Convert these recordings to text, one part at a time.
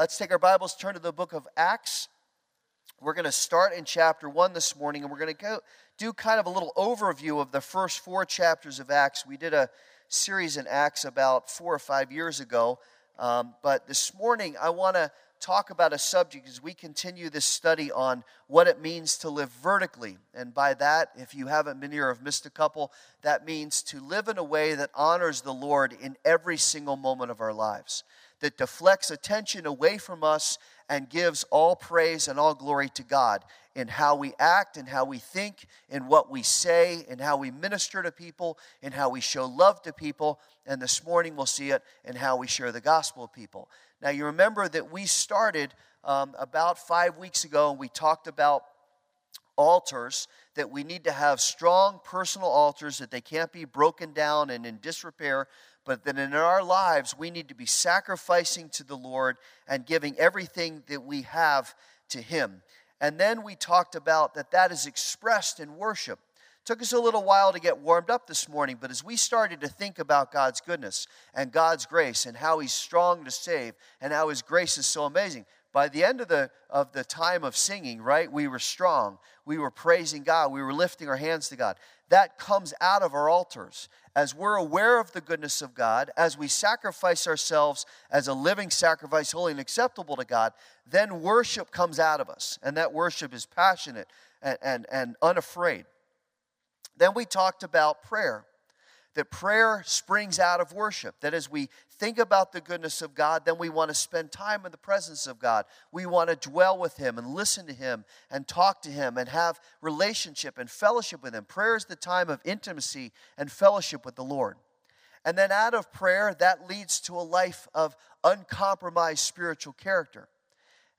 let's take our Bibles, turn to the book of Acts. We're going to start in chapter 1 this morning, and we're going to go do kind of a little overview of the first four chapters of Acts. We did a series in Acts about four or five years ago, um, but this morning I want to talk about a subject as we continue this study on what it means to live vertically. And by that, if you haven't been here or have missed a couple, that means to live in a way that honors the Lord in every single moment of our lives, that deflects attention away from us and gives all praise and all glory to God in how we act, and how we think, in what we say, in how we minister to people, in how we show love to people. And this morning we'll see it in how we share the gospel with people. Now, you remember that we started um, about five weeks ago and we talked about altars, that we need to have strong personal altars, that they can't be broken down and in disrepair, but that in our lives we need to be sacrificing to the Lord and giving everything that we have to Him. And then we talked about that that is expressed in worship. Took us a little while to get warmed up this morning, but as we started to think about God's goodness and God's grace and how He's strong to save and how His grace is so amazing, by the end of the, of the time of singing, right, we were strong. We were praising God. We were lifting our hands to God. That comes out of our altars. As we're aware of the goodness of God, as we sacrifice ourselves as a living sacrifice, holy and acceptable to God, then worship comes out of us. And that worship is passionate and, and, and unafraid. Then we talked about prayer that prayer springs out of worship. That as we think about the goodness of God, then we want to spend time in the presence of God. We want to dwell with Him and listen to Him and talk to Him and have relationship and fellowship with Him. Prayer is the time of intimacy and fellowship with the Lord. And then out of prayer, that leads to a life of uncompromised spiritual character.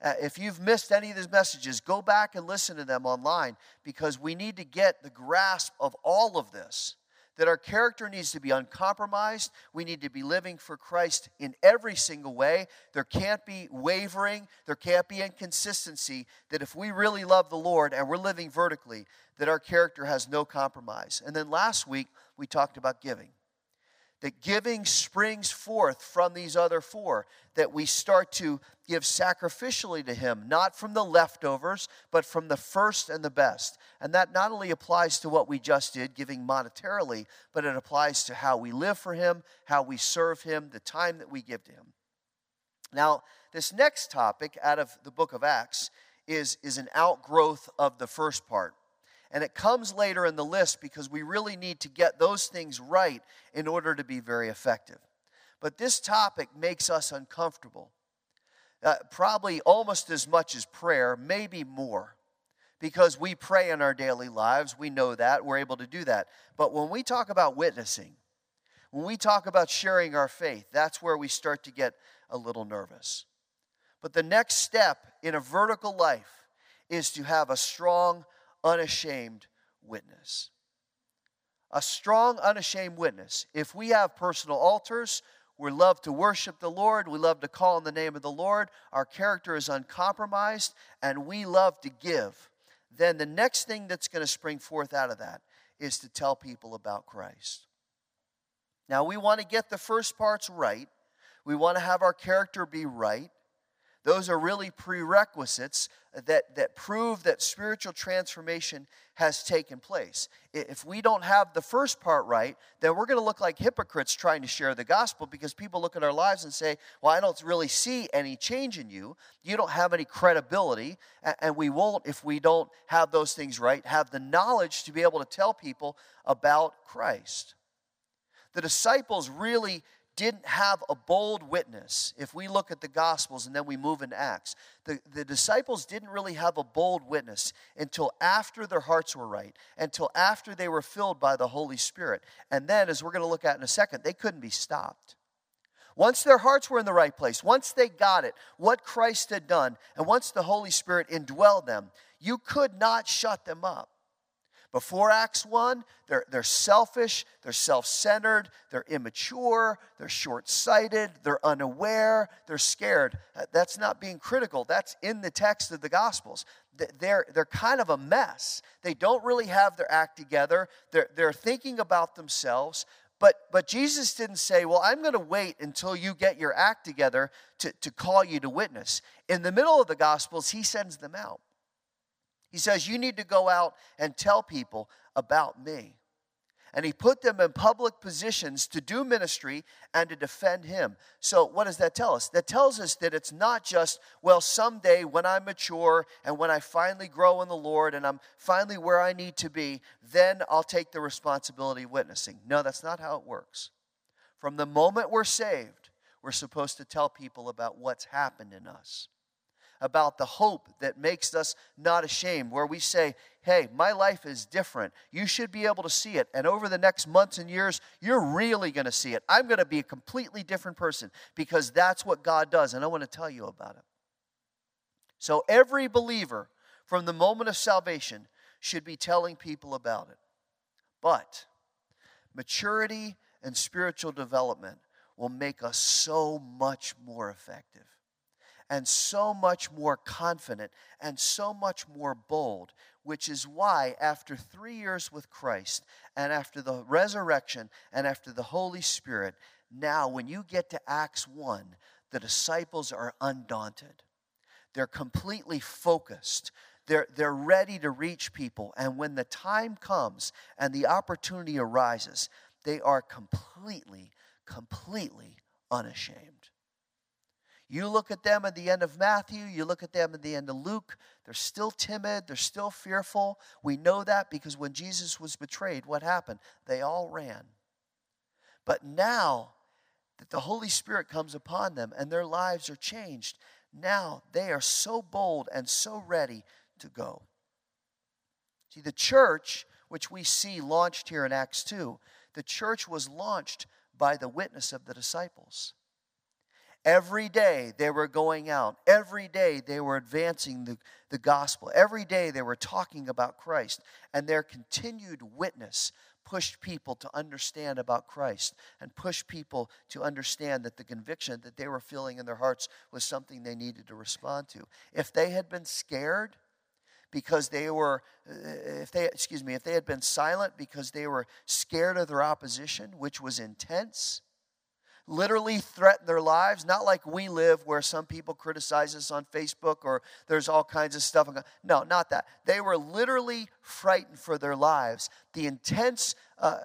Uh, if you've missed any of these messages, go back and listen to them online because we need to get the grasp of all of this that our character needs to be uncompromised. We need to be living for Christ in every single way. There can't be wavering, there can't be inconsistency. That if we really love the Lord and we're living vertically, that our character has no compromise. And then last week, we talked about giving that giving springs forth from these other four, that we start to give sacrificially to Him, not from the leftovers, but from the first and the best. And that not only applies to what we just did, giving monetarily, but it applies to how we live for Him, how we serve Him, the time that we give to Him. Now, this next topic out of the book of Acts is, is an outgrowth of the first part. And it comes later in the list because we really need to get those things right in order to be very effective. But this topic makes us uncomfortable. Uh, probably almost as much as prayer, maybe more. Because we pray in our daily lives, we know that, we're able to do that. But when we talk about witnessing, when we talk about sharing our faith, that's where we start to get a little nervous. But the next step in a vertical life is to have a strong unashamed witness. A strong, unashamed witness. If we have personal altars, we love to worship the Lord, we love to call on the name of the Lord, our character is uncompromised, and we love to give, then the next thing that's going to spring forth out of that is to tell people about Christ. Now, we want to get the first parts right. We want to have our character be right. Those are really prerequisites that, that prove that spiritual transformation has taken place. If we don't have the first part right, then we're going to look like hypocrites trying to share the gospel because people look at our lives and say, Well, I don't really see any change in you. You don't have any credibility. And we won't, if we don't have those things right, have the knowledge to be able to tell people about Christ. The disciples really didn't have a bold witness. If we look at the Gospels and then we move into Acts, the, the disciples didn't really have a bold witness until after their hearts were right, until after they were filled by the Holy Spirit. And then, as we're going to look at in a second, they couldn't be stopped. Once their hearts were in the right place, once they got it, what Christ had done, and once the Holy Spirit indwelled them, you could not shut them up. Before Acts 1, they're, they're selfish, they're self centered, they're immature, they're short sighted, they're unaware, they're scared. Uh, that's not being critical, that's in the text of the Gospels. They're, they're kind of a mess. They don't really have their act together, they're, they're thinking about themselves. But, but Jesus didn't say, Well, I'm going to wait until you get your act together to, to call you to witness. In the middle of the Gospels, he sends them out. He says, You need to go out and tell people about me and he put them in public positions to do ministry and to defend him. So, what does that tell us? That tells us that it's not just, well, someday when I'm mature and when I finally grow in the Lord and I'm finally where I need to be, then I'll take the responsibility of witnessing. No, that's not how it works. From the moment we're saved, we're supposed to tell people about what's happened in us about the hope that makes us not ashamed, where we say, Hey, my life is different. You should be able to see it. And over the next months and years, you're really going to see it. I'm going to be a completely different person because that's what God does. And I want to tell you about it. So, every believer from the moment of salvation should be telling people about it. But maturity and spiritual development will make us so much more effective and so much more confident and so much more bold, which is why, after three years with Christ and after the resurrection and after the Holy Spirit, now when you get to Acts 1, the disciples are undaunted. They're completely focused. They're, they're ready to reach people. And when the time comes and the opportunity arises, they are completely, completely unashamed. You look at them at the end of Matthew, you look at them at the end of Luke, they're still timid, they're still fearful. We know that because when Jesus was betrayed, what happened? They all ran. But now that the Holy Spirit comes upon them and their lives are changed, now they are so bold and so ready to go. See, the church, which we see launched here in Acts 2, the church was launched by the witness of the disciples. Every day they were going out. Every day they were advancing the, the gospel. Every day they were talking about Christ. And their continued witness pushed people to understand about Christ and pushed people to understand that the conviction that they were feeling in their hearts was something they needed to respond to. If they had been scared, because they were if they excuse me if they had been silent because they were scared of their opposition which was intense literally threaten their lives, not like we live where some people criticize us on Facebook or there's all kinds of stuff. No, not that. They were literally frightened for their lives. The intense uh,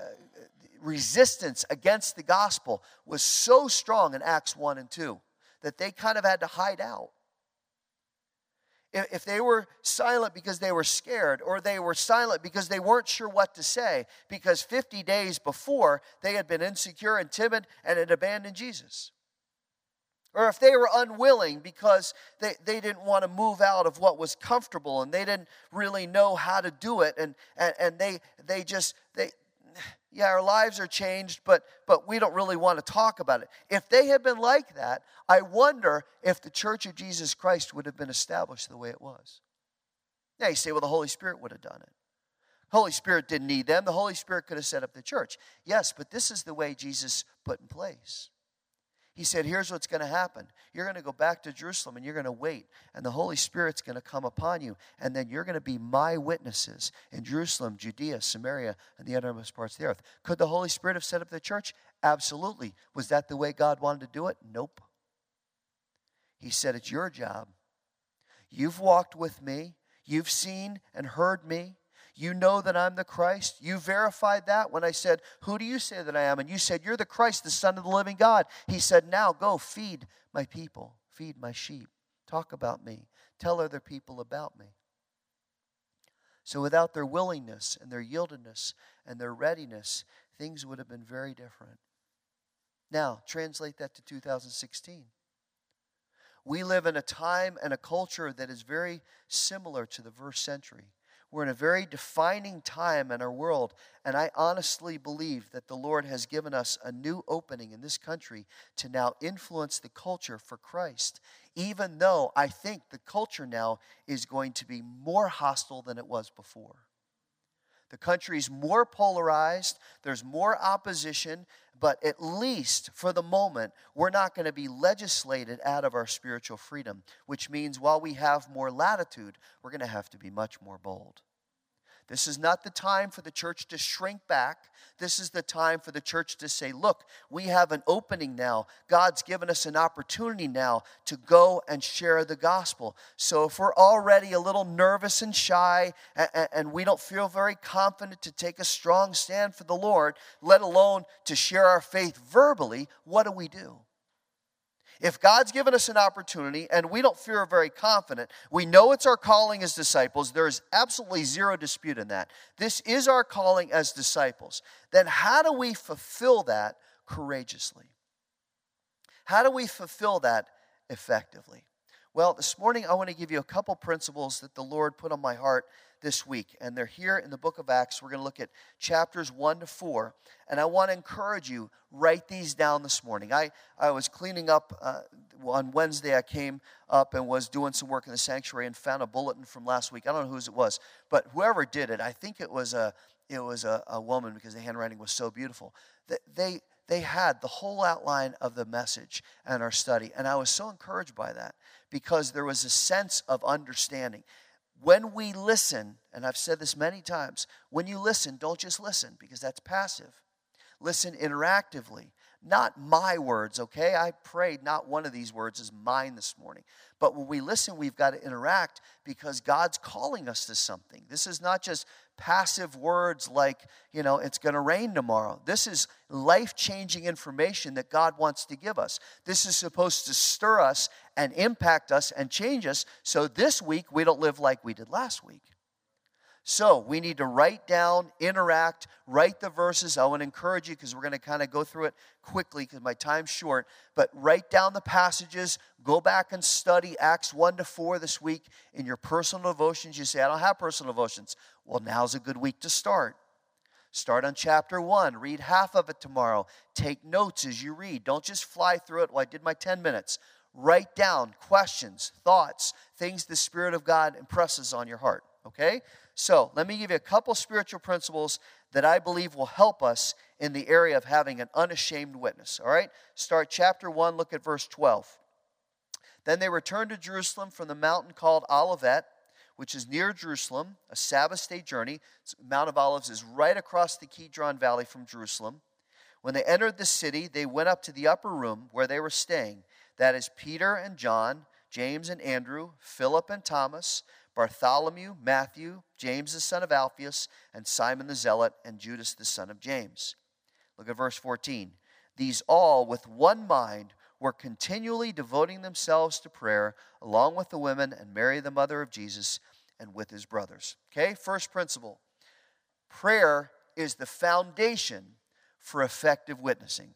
resistance against the gospel was so strong in Acts 1 and 2 that they kind of had to hide out if they were silent because they were scared, or they were silent because they weren't sure what to say, because 50 days before they had been insecure and timid and had abandoned Jesus. Or if they were unwilling because they, they didn't want to move out of what was comfortable and they didn't really know how to do it, and, and, and they, they just, they, yeah, our lives are changed, but, but we don't really want to talk about it. If they had been like that, I wonder if the Church of Jesus Christ would have been established the way it was. Now you say, well, the Holy Spirit would have done it. Holy Spirit didn't need them. The Holy Spirit could have set up the church. Yes, but this is the way Jesus put in place. He said, Here's what's going to happen. You're going to go back to Jerusalem and you're going to wait, and the Holy Spirit's going to come upon you, and then you're going to be my witnesses in Jerusalem, Judea, Samaria, and the uttermost parts of the earth. Could the Holy Spirit have set up the church? Absolutely. Was that the way God wanted to do it? Nope. He said, It's your job. You've walked with me, you've seen and heard me. You know that I'm the Christ. You verified that when I said, Who do you say that I am? And you said, You're the Christ, the Son of the living God. He said, Now go feed my people, feed my sheep, talk about me, tell other people about me. So without their willingness and their yieldedness and their readiness, things would have been very different. Now, translate that to 2016. We live in a time and a culture that is very similar to the first century. We're in a very defining time in our world, and I honestly believe that the Lord has given us a new opening in this country to now influence the culture for Christ, even though I think the culture now is going to be more hostile than it was before. The country's more polarized, there's more opposition, but at least for the moment, we're not going to be legislated out of our spiritual freedom, which means while we have more latitude, we're going to have to be much more bold. This is not the time for the church to shrink back. This is the time for the church to say, look, we have an opening now. God's given us an opportunity now to go and share the gospel. So if we're already a little nervous and shy and we don't feel very confident to take a strong stand for the Lord, let alone to share our faith verbally, what do we do? If God's given us an opportunity and we don't feel very confident, we know it's our calling as disciples. There is absolutely zero dispute in that. This is our calling as disciples. Then how do we fulfill that courageously? How do we fulfill that effectively? Well, this morning I want to give you a couple principles that the Lord put on my heart this week. And they're here in the book of Acts. We're going to look at chapters 1 to 4. And I want to encourage you, write these down this morning. I, I was cleaning up uh, on Wednesday. I came up and was doing some work in the sanctuary and found a bulletin from last week. I don't know whose it was, but whoever did it, I think it was a, it was a, a woman because the handwriting was so beautiful. They, they, they had the whole outline of the message and our study. And I was so encouraged by that because there was a sense of understanding. When we listen, and I've said this many times, when you listen, don't just listen because that's passive. Listen interactively. Not my words, okay? I prayed not one of these words is mine this morning. But when we listen, we've got to interact because God's calling us to something. This is not just passive words like, you know, it's going to rain tomorrow. This is life changing information that God wants to give us. This is supposed to stir us and impact us and change us so this week we don't live like we did last week. So we need to write down, interact, write the verses. I want to encourage you because we're going to kind of go through it quickly because my time's short. But write down the passages. Go back and study Acts 1 to 4 this week in your personal devotions. You say, I don't have personal devotions. Well, now's a good week to start. Start on chapter 1. Read half of it tomorrow. Take notes as you read. Don't just fly through it. Well, I did my 10 minutes. Write down questions, thoughts, things the Spirit of God impresses on your heart. Okay? So, let me give you a couple spiritual principles that I believe will help us in the area of having an unashamed witness. All right? Start chapter 1, look at verse 12. Then they returned to Jerusalem from the mountain called Olivet, which is near Jerusalem, a Sabbath day journey. Mount of Olives is right across the Kidron Valley from Jerusalem. When they entered the city, they went up to the upper room where they were staying. That is Peter and John, James and Andrew, Philip and Thomas Bartholomew, Matthew, James the son of Alphaeus, and Simon the Zealot, and Judas the son of James. Look at verse 14. These all, with one mind, were continually devoting themselves to prayer, along with the women and Mary, the mother of Jesus, and with his brothers. Okay, first principle prayer is the foundation for effective witnessing.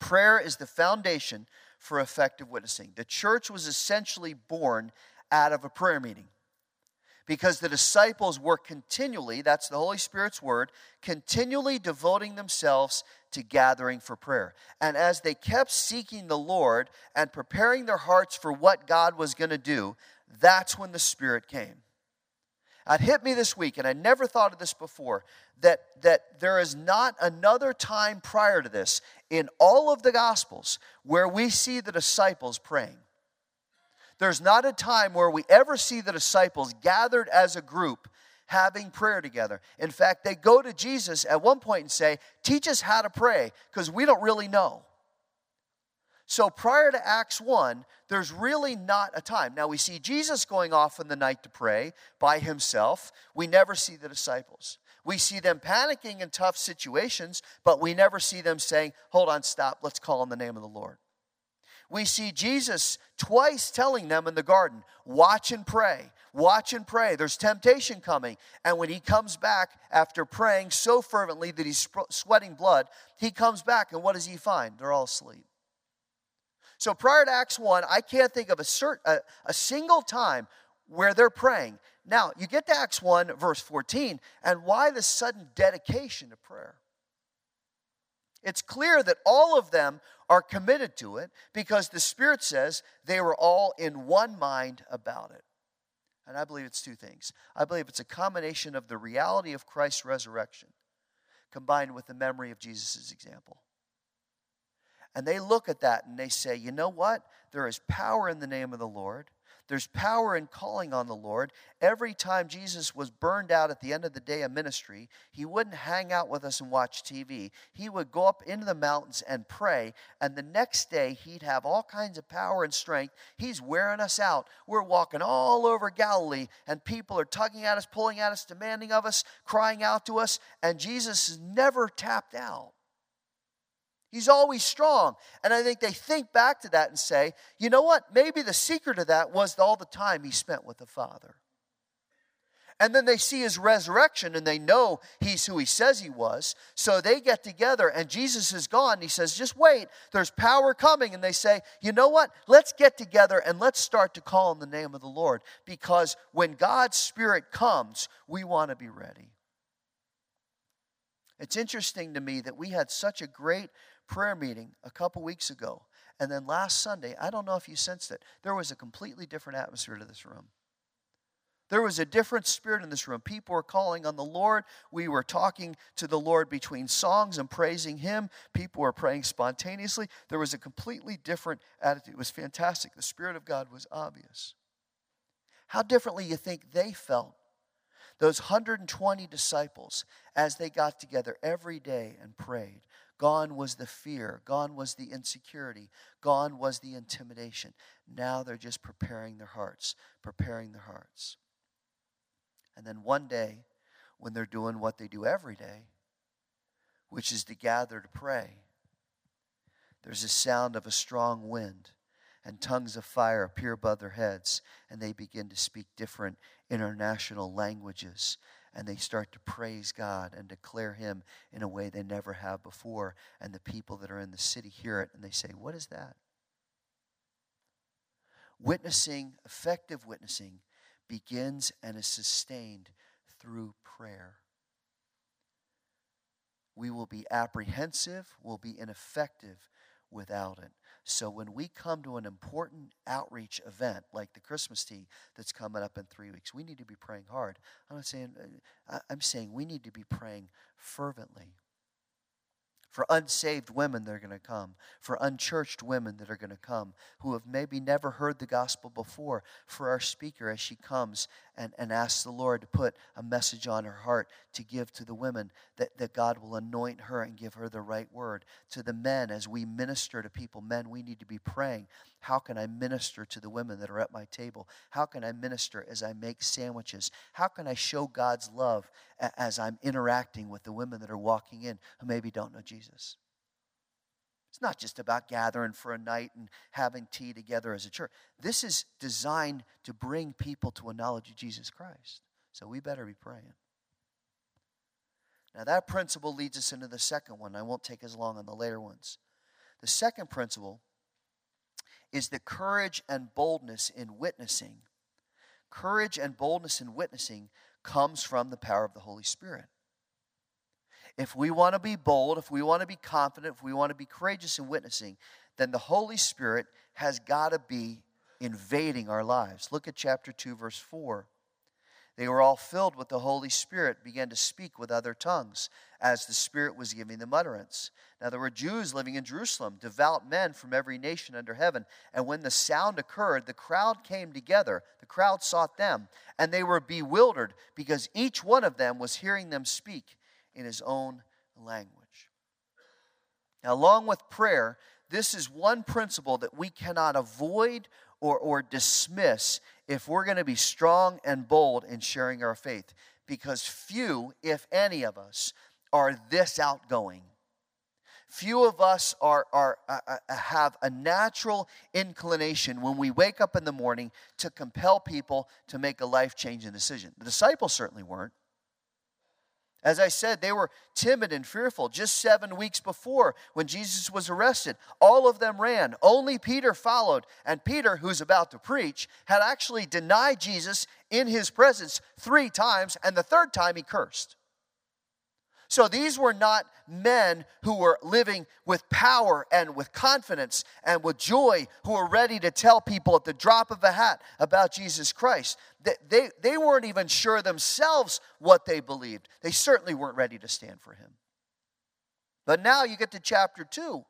Prayer is the foundation for effective witnessing. The church was essentially born out of a prayer meeting. Because the disciples were continually, that's the Holy Spirit's word, continually devoting themselves to gathering for prayer. And as they kept seeking the Lord and preparing their hearts for what God was going to do, that's when the Spirit came. It hit me this week, and I never thought of this before, that, that there is not another time prior to this in all of the Gospels where we see the disciples praying. There's not a time where we ever see the disciples gathered as a group having prayer together. In fact, they go to Jesus at one point and say, Teach us how to pray, because we don't really know. So prior to Acts 1, there's really not a time. Now we see Jesus going off in the night to pray by himself. We never see the disciples. We see them panicking in tough situations, but we never see them saying, Hold on, stop, let's call on the name of the Lord we see Jesus twice telling them in the garden, Watch and pray, watch and pray. There's temptation coming. And when he comes back after praying so fervently that he's sweating blood, he comes back, and what does he find? They're all asleep. So prior to Acts 1, I can't think of a, cert, a, a single time where they're praying. Now, you get to Acts 1, verse 14, and why the sudden dedication to prayer? It's clear that all of them are committed to it because the Spirit says they were all in one mind about it. And I believe it's two things. I believe it's a combination of the reality of Christ's resurrection combined with the memory of Jesus' example. And they look at that and they say, you know what? There is power in the name of the Lord. There's power in calling on the Lord. Every time Jesus was burned out at the end of the day of ministry, he wouldn't hang out with us and watch TV. He would go up into the mountains and pray, and the next day he'd have all kinds of power and strength. He's wearing us out. We're walking all over Galilee, and people are tugging at us, pulling at us, demanding of us, crying out to us, and Jesus is never tapped out. He's always strong. And I think they think back to that and say, you know what? Maybe the secret of that was all the time he spent with the Father. And then they see his resurrection and they know he's who he says he was. So they get together and Jesus is gone. And he says, just wait, there's power coming. And they say, you know what? Let's get together and let's start to call in the name of the Lord. Because when God's Spirit comes, we want to be ready. It's interesting to me that we had such a great prayer meeting a couple weeks ago. And then last Sunday, I don't know if you sensed it, there was a completely different atmosphere to this room. There was a different spirit in this room. People were calling on the Lord. We were talking to the Lord between songs and praising Him. People were praying spontaneously. There was a completely different attitude. It was fantastic. The Spirit of God was obvious. How differently you think they felt, those 120 disciples, as they got together every day and prayed. Gone was the fear. Gone was the insecurity. Gone was the intimidation. Now they're just preparing their hearts, preparing their hearts. And then one day, when they're doing what they do every day, which is to gather to pray, there's a sound of a strong wind, and tongues of fire appear above their heads, and they begin to speak different international languages and they start to praise God and declare Him in a way they never have before. And the people that are in the city hear it and they say, What is that? Witnessing, effective witnessing, begins and is sustained through prayer. We will be apprehensive, we'll be ineffective without it. So when we come to an important outreach event like the Christmas tea that's coming up in three weeks, we need to be praying hard. I'm not saying, uh, I'm saying we need to be praying fervently for unsaved women that are going to come, for unchurched women that are going to come, who have maybe never heard the gospel before, for our speaker as she comes and, and asks the Lord to put a message on her heart to give to the women, that, that God will anoint her and give her the right word. To the men, as we minister to people, men, we need to be praying. How can I minister to the women that are at my table? How can I minister as I make sandwiches? How can I show God's love as I'm interacting with the women that are walking in who maybe don't know Jesus? It's not just about gathering for a night and having tea together as a church. This is designed to bring people to a knowledge of Jesus Christ. So we better be praying. Now, that principle leads us into the second one. I won't take as long on the later ones. The second principle is the courage and boldness in witnessing. Courage and boldness in witnessing comes from the power of the Holy Spirit. If we want to be bold, if we want to be confident, if we want to be courageous in witnessing, then the Holy Spirit has got to be invading our lives. Look at chapter 2, verse 4. They were all filled with the Holy Spirit, began to speak with other tongues as the Spirit was giving them utterance. Now there were Jews living in Jerusalem, devout men from every nation under heaven. And when the sound occurred, the crowd came together. The crowd sought them, and they were bewildered because each one of them was hearing them speak in his own language. Now, along with prayer, this is one principle that we cannot avoid or, or dismiss if we're going to be strong and bold in sharing our faith. Because few, if any of us, are this outgoing. Few of us are, are, uh, uh, have a natural inclination when we wake up in the morning to compel people to make a life changing decision. The disciples certainly weren't. As I said, they were timid and fearful. Just seven weeks before, when Jesus was arrested, all of them ran. Only Peter followed. And Peter, who's about to preach, had actually denied Jesus in his presence three times, and the third time he cursed. So these were not men who were living with power and with confidence and with joy, who were ready to tell people at the drop of a hat about Jesus Christ. They, they, they weren't even sure themselves what they believed. They certainly weren't ready to stand for him. But now you get to chapter 2,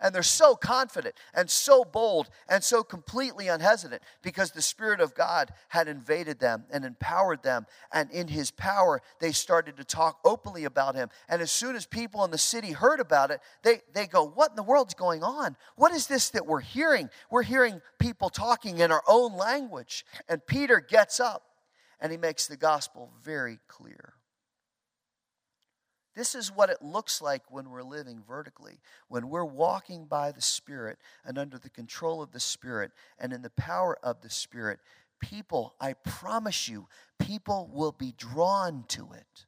And they're so confident and so bold and so completely unhesitant because the Spirit of God had invaded them and empowered them. And in His power, they started to talk openly about Him. And as soon as people in the city heard about it, they, they go, What in the world's going on? What is this that we're hearing? We're hearing people talking in our own language. And Peter gets up and he makes the gospel very clear. This is what it looks like when we're living vertically, when we're walking by the Spirit and under the control of the Spirit and in the power of the Spirit. People, I promise you, people will be drawn to it.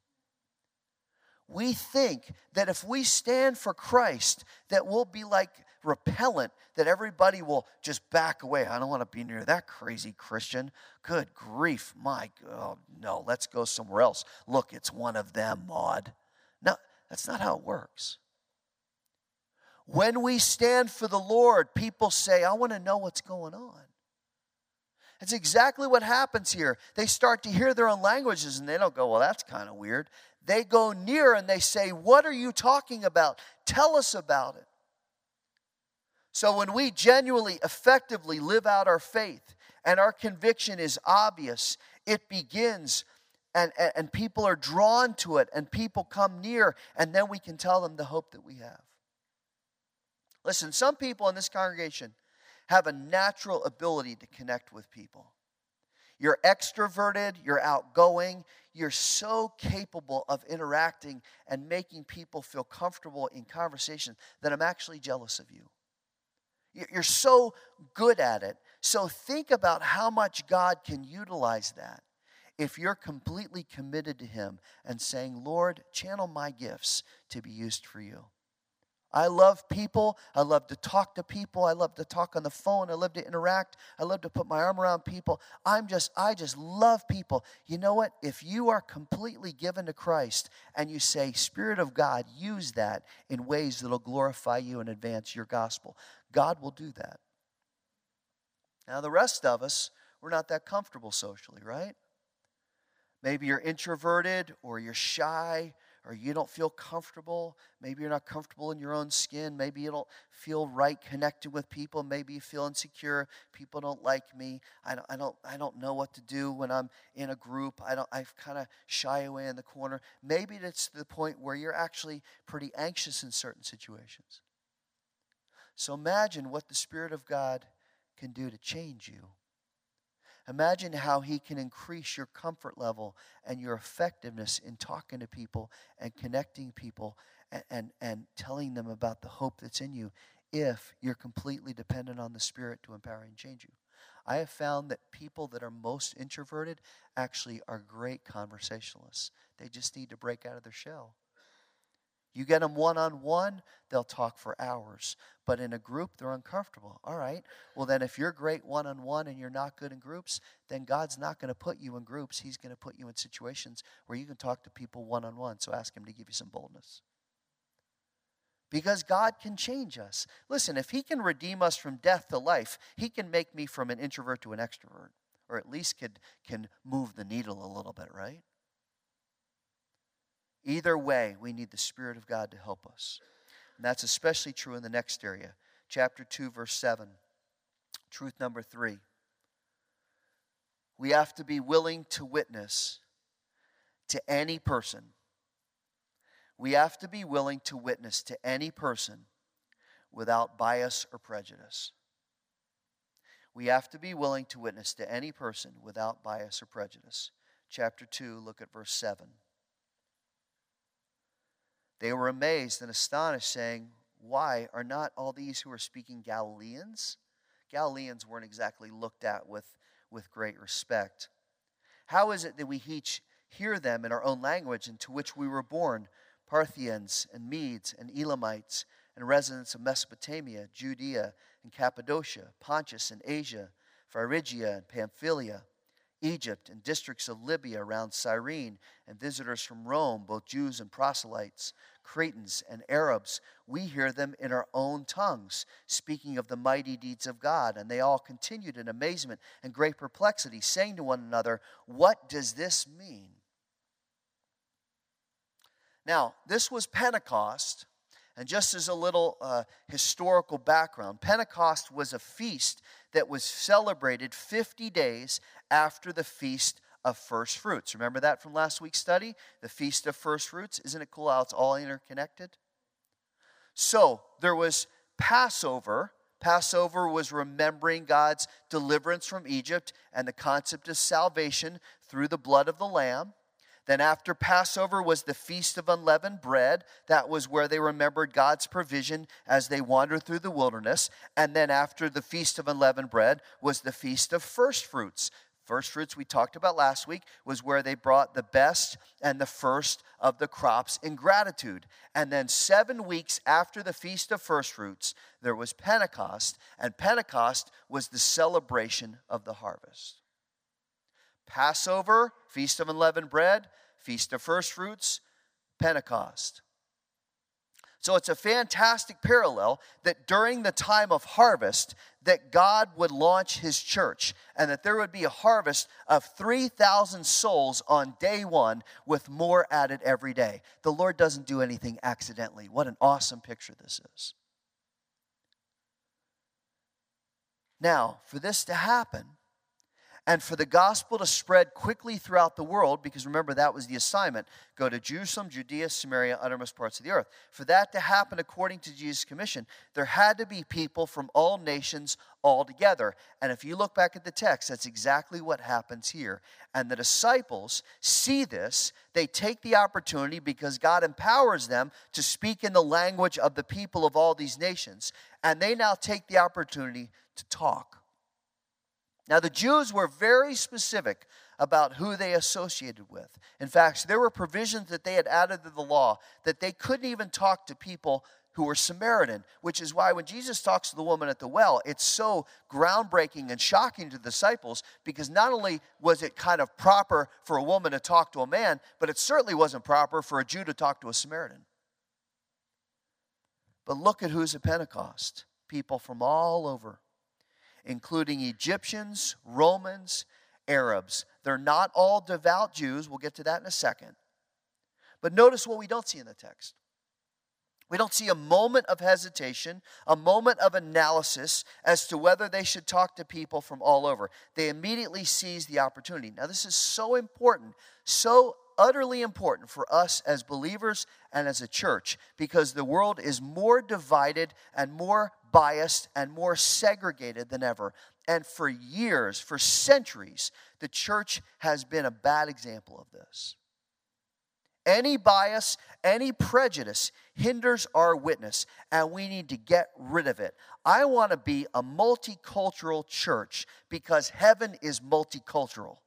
We think that if we stand for Christ, that we'll be like repellent, that everybody will just back away. I don't want to be near that crazy Christian. Good grief, my God, no, let's go somewhere else. Look, it's one of them, Maud. No, that's not how it works. When we stand for the Lord, people say, I want to know what's going on. It's exactly what happens here. They start to hear their own languages and they don't go, Well, that's kind of weird. They go near and they say, What are you talking about? Tell us about it. So when we genuinely, effectively live out our faith and our conviction is obvious, it begins and, and, and people are drawn to it, and people come near, and then we can tell them the hope that we have. Listen, some people in this congregation have a natural ability to connect with people. You're extroverted, you're outgoing, you're so capable of interacting and making people feel comfortable in conversation that I'm actually jealous of you. You're so good at it. So think about how much God can utilize that if you're completely committed to Him and saying, Lord, channel my gifts to be used for you. I love people. I love to talk to people. I love to talk on the phone. I love to interact. I love to put my arm around people. I'm just, I just love people. You know what? If you are completely given to Christ and you say, Spirit of God, use that in ways that'll glorify you and advance your gospel, God will do that. Now, the rest of us, we're not that comfortable socially, right? Maybe you're introverted or you're shy or you don't feel comfortable. Maybe you're not comfortable in your own skin. Maybe you don't feel right connected with people. Maybe you feel insecure. People don't like me. I don't, I don't, I don't know what to do when I'm in a group. I don't, I kind of shy away in the corner. Maybe it's to the point where you're actually pretty anxious in certain situations. So imagine what the Spirit of God can do to change you Imagine how He can increase your comfort level and your effectiveness in talking to people and connecting people and, and, and telling them about the hope that's in you if you're completely dependent on the Spirit to empower and change you. I have found that people that are most introverted actually are great conversationalists. They just need to break out of their shell. You get them one on one, they'll talk for hours. But in a group, they're uncomfortable. All right. Well, then, if you're great one on one and you're not good in groups, then God's not going to put you in groups. He's going to put you in situations where you can talk to people one on one. So ask Him to give you some boldness. Because God can change us. Listen, if He can redeem us from death to life, He can make me from an introvert to an extrovert, or at least could, can move the needle a little bit, right? Either way, we need the Spirit of God to help us. And that's especially true in the next area. Chapter 2, verse 7. Truth number three. We have to be willing to witness to any person. We have to be willing to witness to any person without bias or prejudice. We have to be willing to witness to any person without bias or prejudice. Chapter 2, look at verse 7. They were amazed and astonished, saying, Why are not all these who are speaking Galileans? Galileans weren't exactly looked at with, with great respect. How is it that we each hear them in our own language into which we were born, Parthians and Medes and Elamites and residents of Mesopotamia, Judea and Cappadocia, Pontus and Asia, Phrygia and Pamphylia? Egypt and districts of Libya around Cyrene, and visitors from Rome, both Jews and proselytes, Cretans and Arabs. We hear them in our own tongues, speaking of the mighty deeds of God. And they all continued in amazement and great perplexity, saying to one another, What does this mean? Now, this was Pentecost, And just as a little uh, historical background, Pentecost was a feast that was celebrated 50 days after the Feast of First Fruits. Remember that from last week's study? The Feast of First Fruits. Isn't it cool how it's all interconnected? So there was Passover. Passover was remembering God's deliverance from Egypt and the concept of salvation through the blood of the Lamb. Then, after Passover, was the Feast of Unleavened Bread. That was where they remembered God's provision as they wandered through the wilderness. And then, after the Feast of Unleavened Bread, was the Feast of First Fruits. First fruits we talked about last week was where they brought the best and the first of the crops in gratitude. And then, seven weeks after the Feast of First Fruits, there was Pentecost. And Pentecost was the celebration of the harvest. Passover, Feast of Unleavened Bread, Feast of First Fruits, Pentecost. So it's a fantastic parallel that during the time of harvest that God would launch his church and that there would be a harvest of 3,000 souls on day 1 with more added every day. The Lord doesn't do anything accidentally. What an awesome picture this is. Now, for this to happen, and for the gospel to spread quickly throughout the world, because remember that was the assignment go to Jerusalem, Judea, Samaria, uttermost parts of the earth. For that to happen according to Jesus' commission, there had to be people from all nations all together. And if you look back at the text, that's exactly what happens here. And the disciples see this, they take the opportunity because God empowers them to speak in the language of the people of all these nations. And they now take the opportunity to talk. Now, the Jews were very specific about who they associated with. In fact, there were provisions that they had added to the law that they couldn't even talk to people who were Samaritan, which is why when Jesus talks to the woman at the well, it's so groundbreaking and shocking to the disciples because not only was it kind of proper for a woman to talk to a man, but it certainly wasn't proper for a Jew to talk to a Samaritan. But look at who's at Pentecost people from all over including Egyptians, Romans, Arabs. They're not all devout Jews. We'll get to that in a second. But notice what we don't see in the text. We don't see a moment of hesitation, a moment of analysis as to whether they should talk to people from all over. They immediately seize the opportunity. Now, this is so important, so utterly important for us as believers and as a church because the world is more divided and more biased and more segregated than ever. And for years, for centuries, the church has been a bad example of this. Any bias, any prejudice hinders our witness, and we need to get rid of it. I want to be a multicultural church because heaven is multicultural.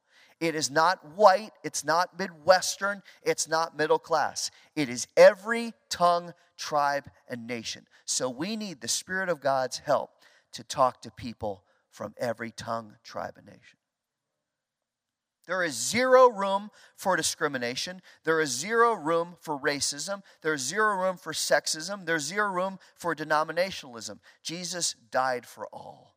It is not white, it's not Midwestern, it's not middle class. It is every tongue, tribe, and nation. So we need the Spirit of God's help to talk to people from every tongue, tribe, and nation. There is zero room for discrimination. There is zero room for racism. There's zero room for sexism. There's zero room for denominationalism. Jesus died for all.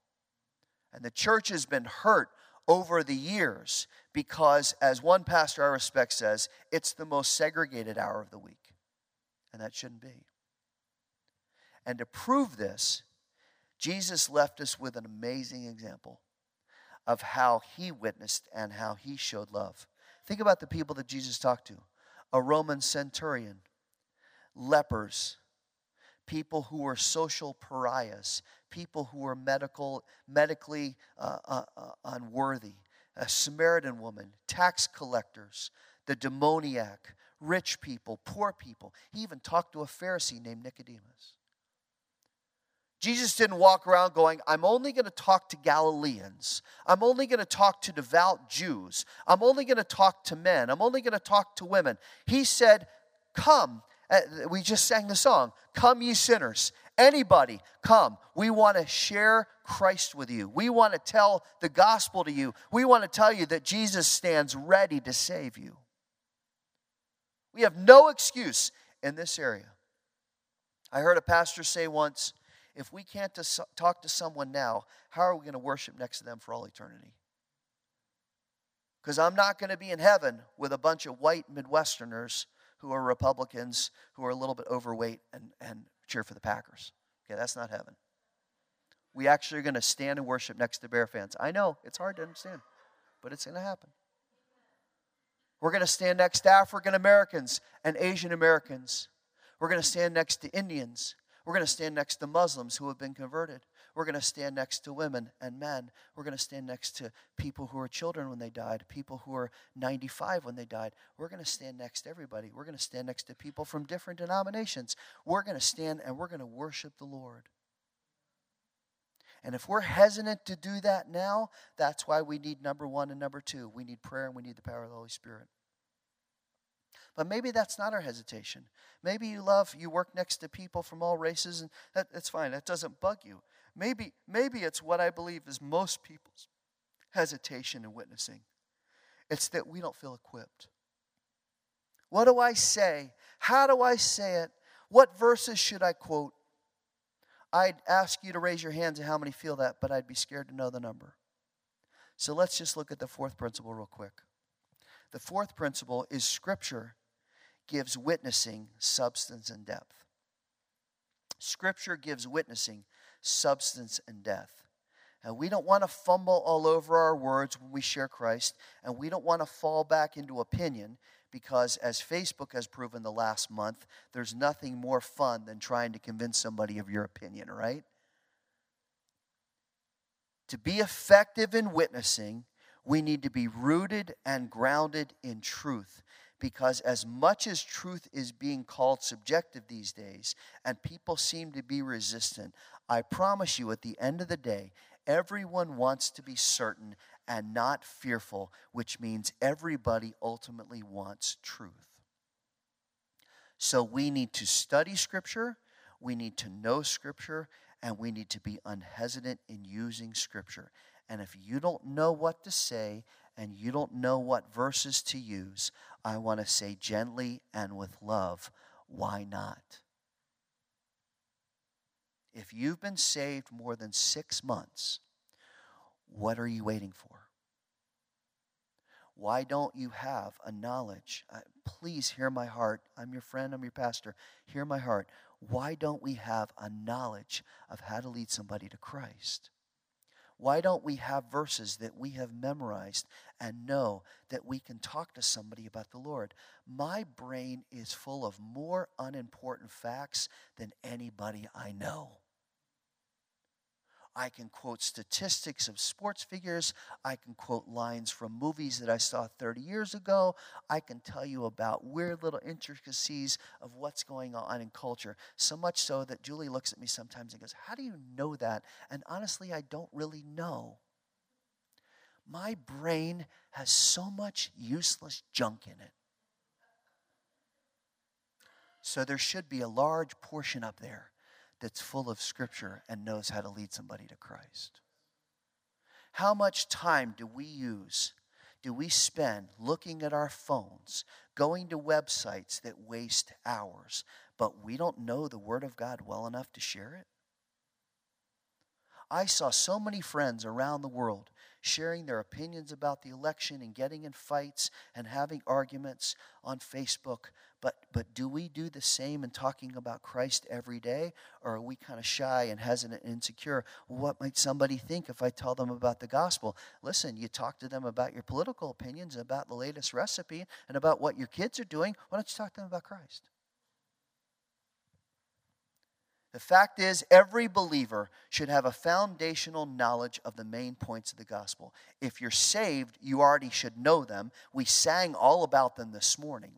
And the church has been hurt over the years because, as one pastor I respect says, it's the most segregated hour of the week. And that shouldn't be. And to prove this, Jesus left us with an amazing example of how he witnessed and how he showed love. Think about the people that Jesus talked to a Roman centurion, lepers, people who were social pariahs, people who were medical, medically uh, uh, uh, unworthy, a Samaritan woman, tax collectors, the demoniac, rich people, poor people. He even talked to a Pharisee named Nicodemus. Jesus didn't walk around going, I'm only going to talk to Galileans. I'm only going to talk to devout Jews. I'm only going to talk to men. I'm only going to talk to women. He said, Come. Uh, we just sang the song, Come, ye sinners. Anybody, come. We want to share Christ with you. We want to tell the gospel to you. We want to tell you that Jesus stands ready to save you. We have no excuse in this area. I heard a pastor say once if we can't talk to someone now, how are we going to worship next to them for all eternity? Because I'm not going to be in heaven with a bunch of white Midwesterners who are Republicans, who are a little bit overweight and, and cheer for the Packers. Okay, that's not heaven. We actually are going to stand and worship next to Bear fans. I know it's hard to understand, but it's going to happen. We're going to stand next to African Americans and Asian Americans. We're going to stand next to Indians. We're going to stand next to Muslims who have been converted. We're going to stand next to women and men. We're going to stand next to people who are children when they died, people who are 95 when they died. We're going to stand next to everybody. We're going to stand next to people from different denominations. We're going to stand and we're going to worship the Lord. And if we're hesitant to do that now, that's why we need number one and number two. We need prayer and we need the power of the Holy Spirit. But maybe that's not our hesitation. Maybe you love, you work next to people from all races, and that, that's fine. That doesn't bug you. Maybe, maybe it's what I believe is most people's hesitation in witnessing. It's that we don't feel equipped. What do I say? How do I say it? What verses should I quote? I'd ask you to raise your hands and how many feel that, but I'd be scared to know the number. So let's just look at the fourth principle real quick. The fourth principle is Scripture gives witnessing substance and depth. Scripture gives witnessing substance, and death. And we don't want to fumble all over our words when we share Christ, and we don't want to fall back into opinion because, as Facebook has proven the last month, there's nothing more fun than trying to convince somebody of your opinion, right? To be effective in witnessing, we need to be rooted and grounded in truth because as much as truth is being called subjective these days and people seem to be resistant, I promise you at the end of the day, everyone wants to be certain and not fearful, which means everybody ultimately wants truth. So we need to study Scripture, we need to know Scripture, and we need to be unhesitant in using Scripture. And if you don't know what to say and you don't know what verses to use, I want to say gently and with love, why not? If you've been saved more than six months, what are you waiting for? Why don't you have a knowledge? Uh, please hear my heart. I'm your friend, I'm your pastor. Hear my heart. Why don't we have a knowledge of how to lead somebody to Christ? Why don't we have verses that we have memorized and know that we can talk to somebody about the Lord? My brain is full of more unimportant facts than anybody I know. I can quote statistics of sports figures. I can quote lines from movies that I saw 30 years ago. I can tell you about weird little intricacies of what's going on in culture. So much so that Julie looks at me sometimes and goes, How do you know that? And honestly, I don't really know. My brain has so much useless junk in it. So there should be a large portion up there that's full of Scripture and knows how to lead somebody to Christ? How much time do we use, do we spend looking at our phones, going to websites that waste hours, but we don't know the Word of God well enough to share it? I saw so many friends around the world sharing their opinions about the election and getting in fights and having arguments on Facebook. But, but do we do the same in talking about Christ every day? Or are we kind of shy and hesitant and insecure? what might somebody think if I tell them about the gospel? Listen, you talk to them about your political opinions, about the latest recipe, and about what your kids are doing. Why don't you talk to them about Christ? The fact is, every believer should have a foundational knowledge of the main points of the gospel. If you're saved, you already should know them. We sang all about them this morning.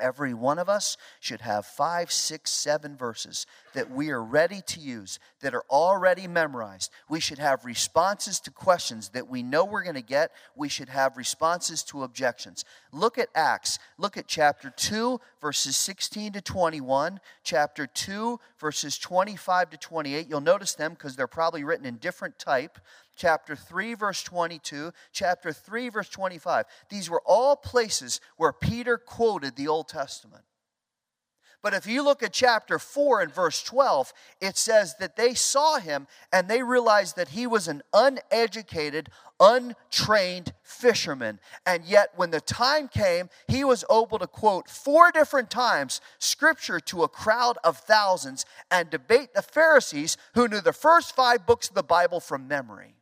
Every one of us should have five, six, seven verses that we are ready to use, that are already memorized. We should have responses to questions that we know we're going to get. We should have responses to objections. Look at Acts. Look at chapter 2, verses 16 to 21, chapter 2, verses 25 to 28. You'll notice them because they're probably written in different type chapter 3, verse 22, chapter 3, verse 25. These were all places where Peter quoted the Old Testament. But if you look at chapter 4 and verse 12, it says that they saw him and they realized that he was an uneducated, untrained fisherman. And yet, when the time came, he was able to quote four different times scripture to a crowd of thousands and debate the Pharisees who knew the first five books of the Bible from memory.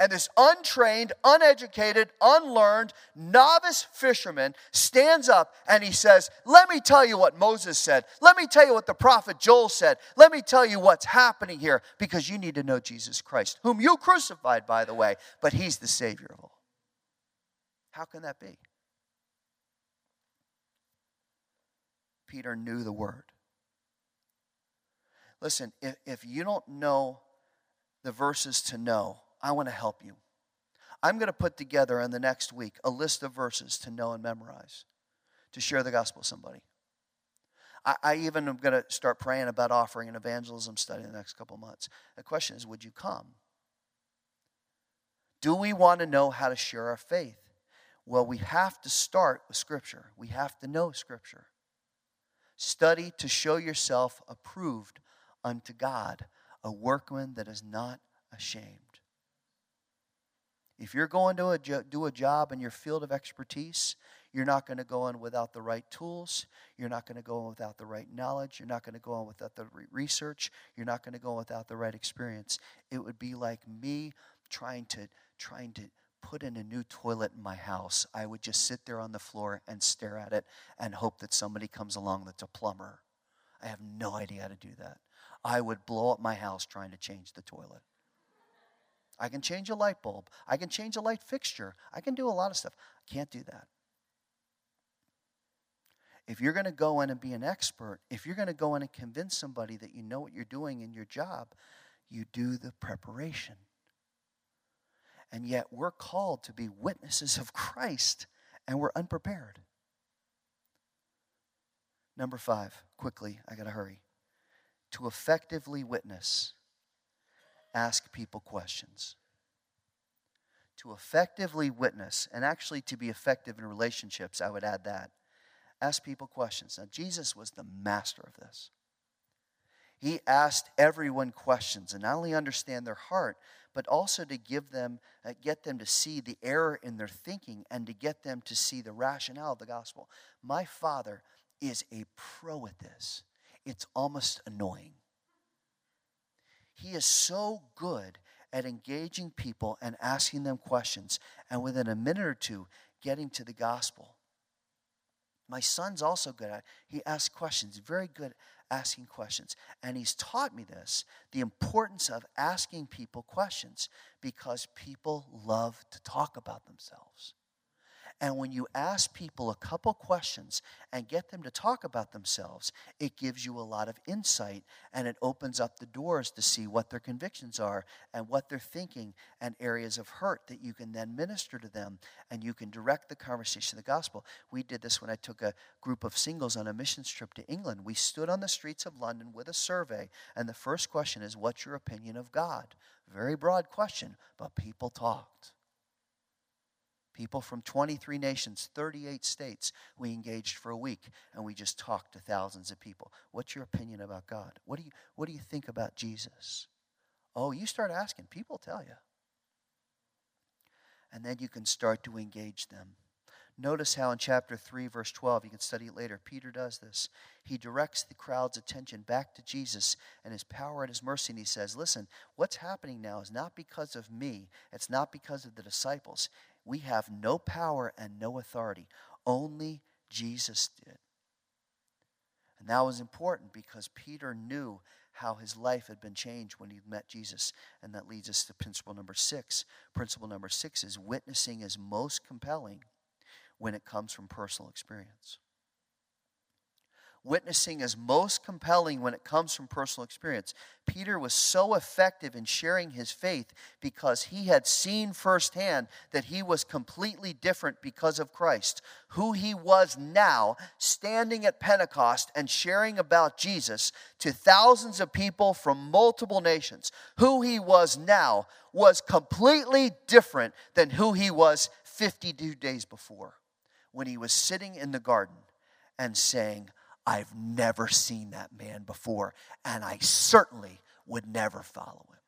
And this untrained, uneducated, unlearned, novice fisherman stands up and he says, Let me tell you what Moses said. Let me tell you what the prophet Joel said. Let me tell you what's happening here because you need to know Jesus Christ, whom you crucified, by the way, but he's the Savior of all. How can that be? Peter knew the word. Listen, if, if you don't know the verses to know, I want to help you. I'm going to put together in the next week a list of verses to know and memorize to share the gospel with somebody. I, I even am going to start praying about offering an evangelism study in the next couple months. The question is would you come? Do we want to know how to share our faith? Well, we have to start with Scripture. We have to know Scripture. Study to show yourself approved unto God, a workman that is not ashamed. If you're going to a jo- do a job in your field of expertise, you're not going to go in without the right tools. You're not going to go in without the right knowledge. You're not going to go in without the re- research. You're not going to go in without the right experience. It would be like me trying to trying to put in a new toilet in my house. I would just sit there on the floor and stare at it and hope that somebody comes along that's a plumber. I have no idea how to do that. I would blow up my house trying to change the toilet. I can change a light bulb. I can change a light fixture. I can do a lot of stuff. I can't do that. If you're going to go in and be an expert, if you're going to go in and convince somebody that you know what you're doing in your job, you do the preparation. And yet we're called to be witnesses of Christ and we're unprepared. Number five, quickly, I got to hurry. To effectively witness, ask people questions. To effectively witness, and actually to be effective in relationships, I would add that. Ask people questions. Now, Jesus was the master of this. He asked everyone questions and not only understand their heart, but also to give them, uh, get them to see the error in their thinking and to get them to see the rationale of the gospel. My father is a pro at this. It's almost annoying. He is so good at engaging people and asking them questions, and within a minute or two, getting to the gospel. My son's also good at. He asks questions, very good asking questions. And he's taught me this the importance of asking people questions because people love to talk about themselves. And when you ask people a couple questions and get them to talk about themselves, it gives you a lot of insight and it opens up the doors to see what their convictions are and what they're thinking and areas of hurt that you can then minister to them and you can direct the conversation of the gospel. We did this when I took a group of singles on a missions trip to England. We stood on the streets of London with a survey, and the first question is, What's your opinion of God? Very broad question, but people talked. People from 23 nations, 38 states, we engaged for a week and we just talked to thousands of people. What's your opinion about God? What do you, what do you think about Jesus? Oh, you start asking, people tell you. And then you can start to engage them. Notice how in chapter 3, verse 12, you can study it later, Peter does this. He directs the crowd's attention back to Jesus and his power and his mercy, and he says, Listen, what's happening now is not because of me, it's not because of the disciples, we have no power and no authority. Only Jesus did. And that was important because Peter knew how his life had been changed when he met Jesus. And that leads us to principle number six. Principle number six is witnessing is most compelling when it comes from personal experience. Witnessing is most compelling when it comes from personal experience. Peter was so effective in sharing his faith because he had seen firsthand that he was completely different because of Christ. Who he was now, standing at Pentecost and sharing about Jesus to thousands of people from multiple nations. Who he was now was completely different than who he was 52 days before when he was sitting in the garden and saying, I've never seen that man before, and I certainly would never follow him.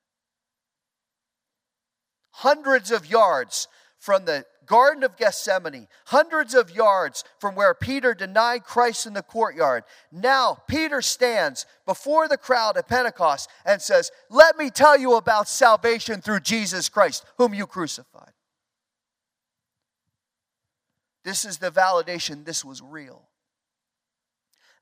Hundreds of yards from the Garden of Gethsemane, hundreds of yards from where Peter denied Christ in the courtyard. Now, Peter stands before the crowd at Pentecost and says, Let me tell you about salvation through Jesus Christ, whom you crucified. This is the validation this was real.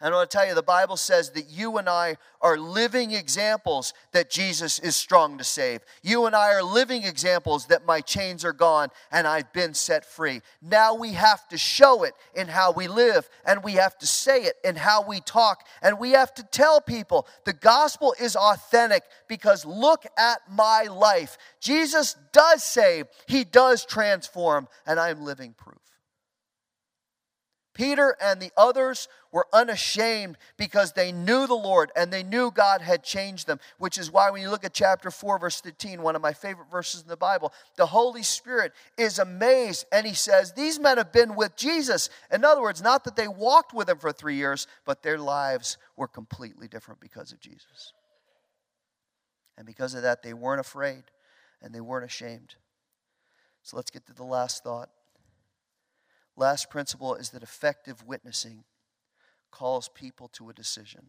And I want to tell you, the Bible says that you and I are living examples that Jesus is strong to save. You and I are living examples that my chains are gone and I've been set free. Now we have to show it in how we live, and we have to say it in how we talk, and we have to tell people the gospel is authentic because look at my life. Jesus does save, He does transform, and I'm living proof. Peter and the others were unashamed because they knew the Lord and they knew God had changed them, which is why when you look at chapter 4, verse 15, one of my favorite verses in the Bible, the Holy Spirit is amazed and he says, These men have been with Jesus. In other words, not that they walked with him for three years, but their lives were completely different because of Jesus. And because of that, they weren't afraid and they weren't ashamed. So let's get to the last thought. Last principle is that effective witnessing calls people to a decision.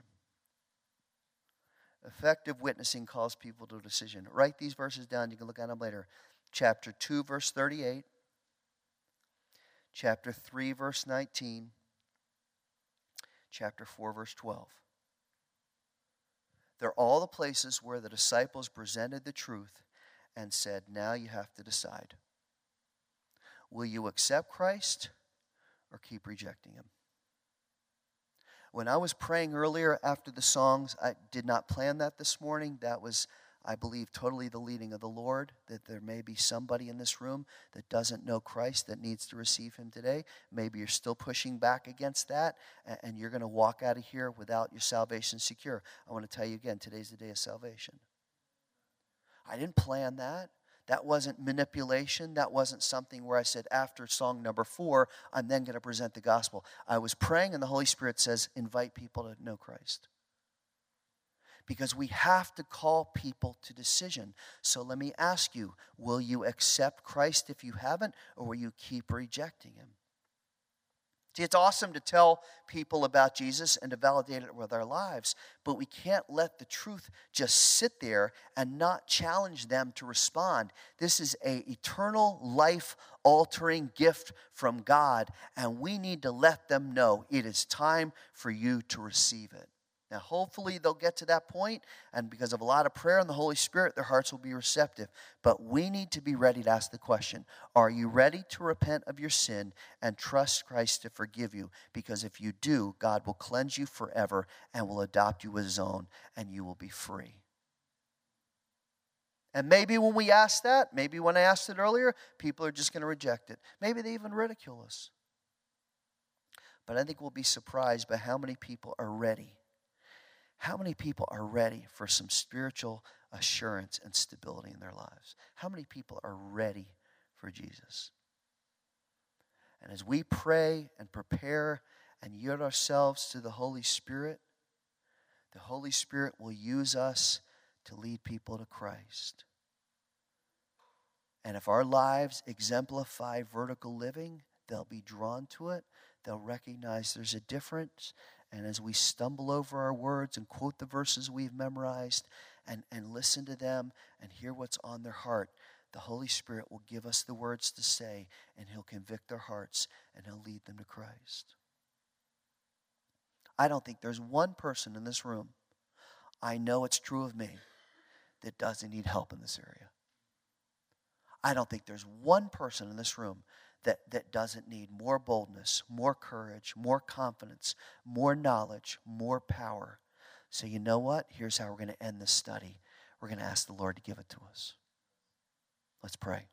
Effective witnessing calls people to a decision. Write these verses down. You can look at them later. Chapter 2, verse 38. Chapter 3, verse 19. Chapter 4, verse 12. They're all the places where the disciples presented the truth and said, Now you have to decide. Will you accept Christ or keep rejecting him? When I was praying earlier after the songs, I did not plan that this morning. That was, I believe, totally the leading of the Lord, that there may be somebody in this room that doesn't know Christ that needs to receive him today. Maybe you're still pushing back against that, and you're going to walk out of here without your salvation secure. I want to tell you again today's the day of salvation. I didn't plan that. That wasn't manipulation. That wasn't something where I said, after song number four, I'm then going to present the gospel. I was praying, and the Holy Spirit says, invite people to know Christ. Because we have to call people to decision. So let me ask you will you accept Christ if you haven't, or will you keep rejecting him? See, it's awesome to tell people about Jesus and to validate it with our lives, but we can't let the truth just sit there and not challenge them to respond. This is a eternal life altering gift from God, and we need to let them know it is time for you to receive it. Now, hopefully, they'll get to that point, and because of a lot of prayer and the Holy Spirit, their hearts will be receptive. But we need to be ready to ask the question Are you ready to repent of your sin and trust Christ to forgive you? Because if you do, God will cleanse you forever and will adopt you as his own, and you will be free. And maybe when we ask that, maybe when I asked it earlier, people are just going to reject it. Maybe they even ridicule us. But I think we'll be surprised by how many people are ready how many people are ready for some spiritual assurance and stability in their lives? How many people are ready for Jesus? And as we pray and prepare and yield ourselves to the Holy Spirit, the Holy Spirit will use us to lead people to Christ. And if our lives exemplify vertical living, they'll be drawn to it. They'll recognize there's a difference and as we stumble over our words and quote the verses we've memorized and, and listen to them and hear what's on their heart, the Holy Spirit will give us the words to say and He'll convict their hearts and He'll lead them to Christ. I don't think there's one person in this room, I know it's true of me, that doesn't need help in this area. I don't think there's one person in this room that, that doesn't need more boldness, more courage, more confidence, more knowledge, more power. So, you know what? Here's how we're going to end this study. We're going to ask the Lord to give it to us. Let's pray.